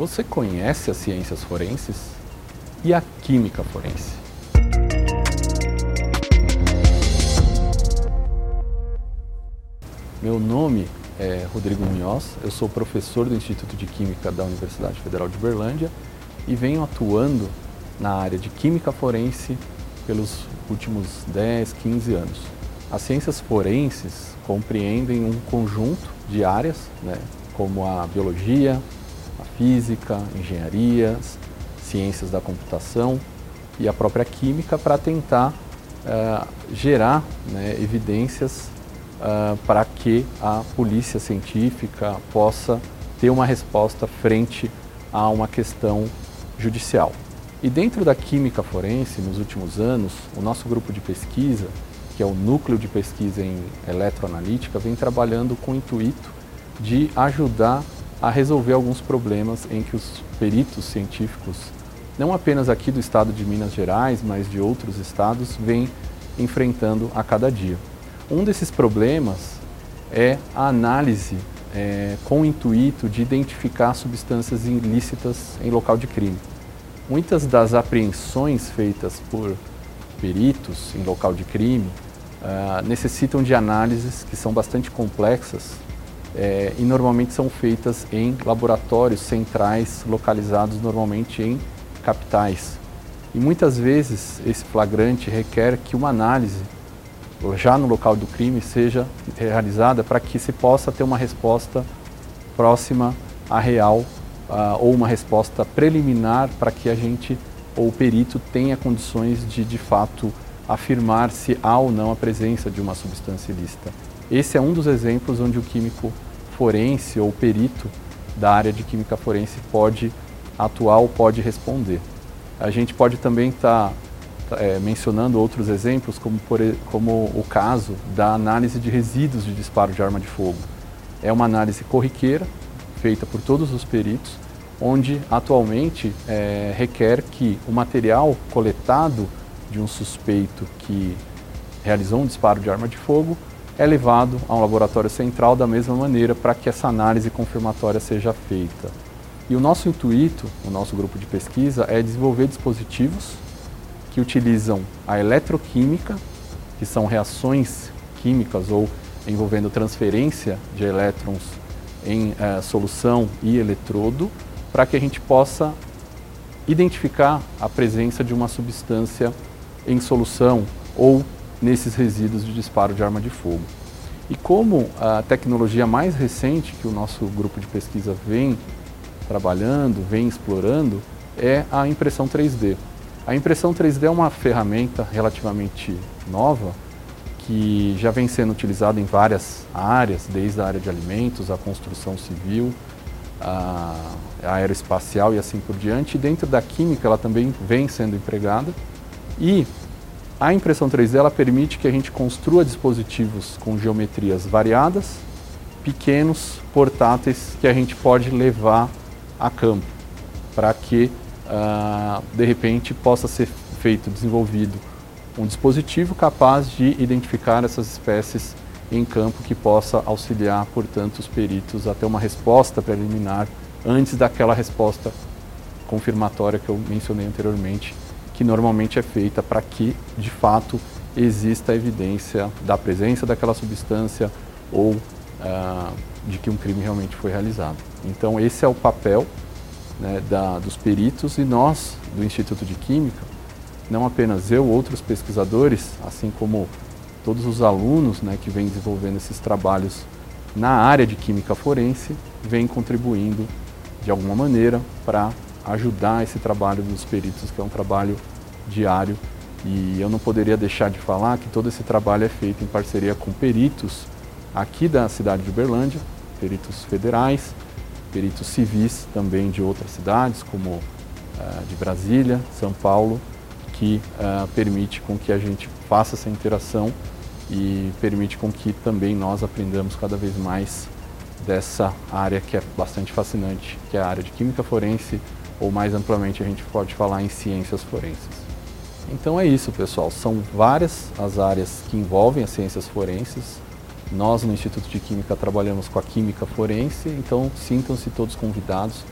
Você conhece as ciências forenses e a química forense? Meu nome é Rodrigo Munhoz, eu sou professor do Instituto de Química da Universidade Federal de Berlândia e venho atuando na área de química forense pelos últimos 10, 15 anos. As ciências forenses compreendem um conjunto de áreas, né, como a biologia, a física, engenharias, ciências da computação e a própria química para tentar uh, gerar né, evidências uh, para que a polícia científica possa ter uma resposta frente a uma questão judicial. E dentro da química forense, nos últimos anos, o nosso grupo de pesquisa, que é o Núcleo de Pesquisa em Eletroanalítica, vem trabalhando com o intuito de ajudar a resolver alguns problemas em que os peritos científicos, não apenas aqui do estado de Minas Gerais, mas de outros estados, vêm enfrentando a cada dia. Um desses problemas é a análise é, com o intuito de identificar substâncias ilícitas em local de crime. Muitas das apreensões feitas por peritos em local de crime uh, necessitam de análises que são bastante complexas é, e normalmente são feitas em laboratórios centrais localizados normalmente em capitais. E muitas vezes esse flagrante requer que uma análise já no local do crime seja realizada para que se possa ter uma resposta próxima à real uh, ou uma resposta preliminar para que a gente ou o perito tenha condições de de fato afirmar se há ou não a presença de uma substância ilícita. Esse é um dos exemplos onde o químico forense ou perito da área de química forense pode atuar ou pode responder. A gente pode também estar tá é, mencionando outros exemplos, como, por, como o caso da análise de resíduos de disparo de arma de fogo. É uma análise corriqueira, feita por todos os peritos, onde atualmente é, requer que o material coletado de um suspeito que realizou um disparo de arma de fogo é levado a um laboratório central da mesma maneira para que essa análise confirmatória seja feita. E o nosso intuito, o nosso grupo de pesquisa, é desenvolver dispositivos que utilizam a eletroquímica, que são reações químicas ou envolvendo transferência de elétrons em eh, solução e eletrodo, para que a gente possa identificar a presença de uma substância em solução ou nesses resíduos de disparo de arma de fogo. E como a tecnologia mais recente que o nosso grupo de pesquisa vem trabalhando, vem explorando, é a impressão 3D. A impressão 3D é uma ferramenta relativamente nova que já vem sendo utilizada em várias áreas, desde a área de alimentos, a construção civil, a, aeroespacial e assim por diante. E dentro da química ela também vem sendo empregada. E a impressão 3D ela permite que a gente construa dispositivos com geometrias variadas, pequenos, portáteis, que a gente pode levar a campo, para que uh, de repente possa ser feito, desenvolvido um dispositivo capaz de identificar essas espécies em campo que possa auxiliar, portanto, os peritos a ter uma resposta preliminar antes daquela resposta confirmatória que eu mencionei anteriormente, que normalmente é feita para que, de fato, exista evidência da presença daquela substância ou uh, de que um crime realmente foi realizado. Então, esse é o papel né, da, dos peritos e nós, do Instituto de Química, não apenas eu, outros pesquisadores, assim como todos os alunos né, que vêm desenvolvendo esses trabalhos na área de química forense, vêm contribuindo de alguma maneira para ajudar esse trabalho dos peritos, que é um trabalho diário. E eu não poderia deixar de falar que todo esse trabalho é feito em parceria com peritos aqui da cidade de Uberlândia, peritos federais, peritos civis também de outras cidades, como uh, de Brasília, São Paulo, que uh, permite com que a gente faça essa interação e permite com que também nós aprendamos cada vez mais dessa área que é bastante fascinante, que é a área de química forense, ou mais amplamente a gente pode falar em ciências forenses. Então é isso, pessoal. São várias as áreas que envolvem as ciências forenses. Nós no Instituto de Química trabalhamos com a química forense, então sintam-se todos convidados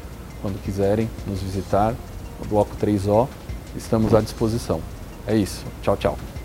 quando quiserem nos visitar, o Bloco 3O, estamos à disposição. É isso. Tchau, tchau.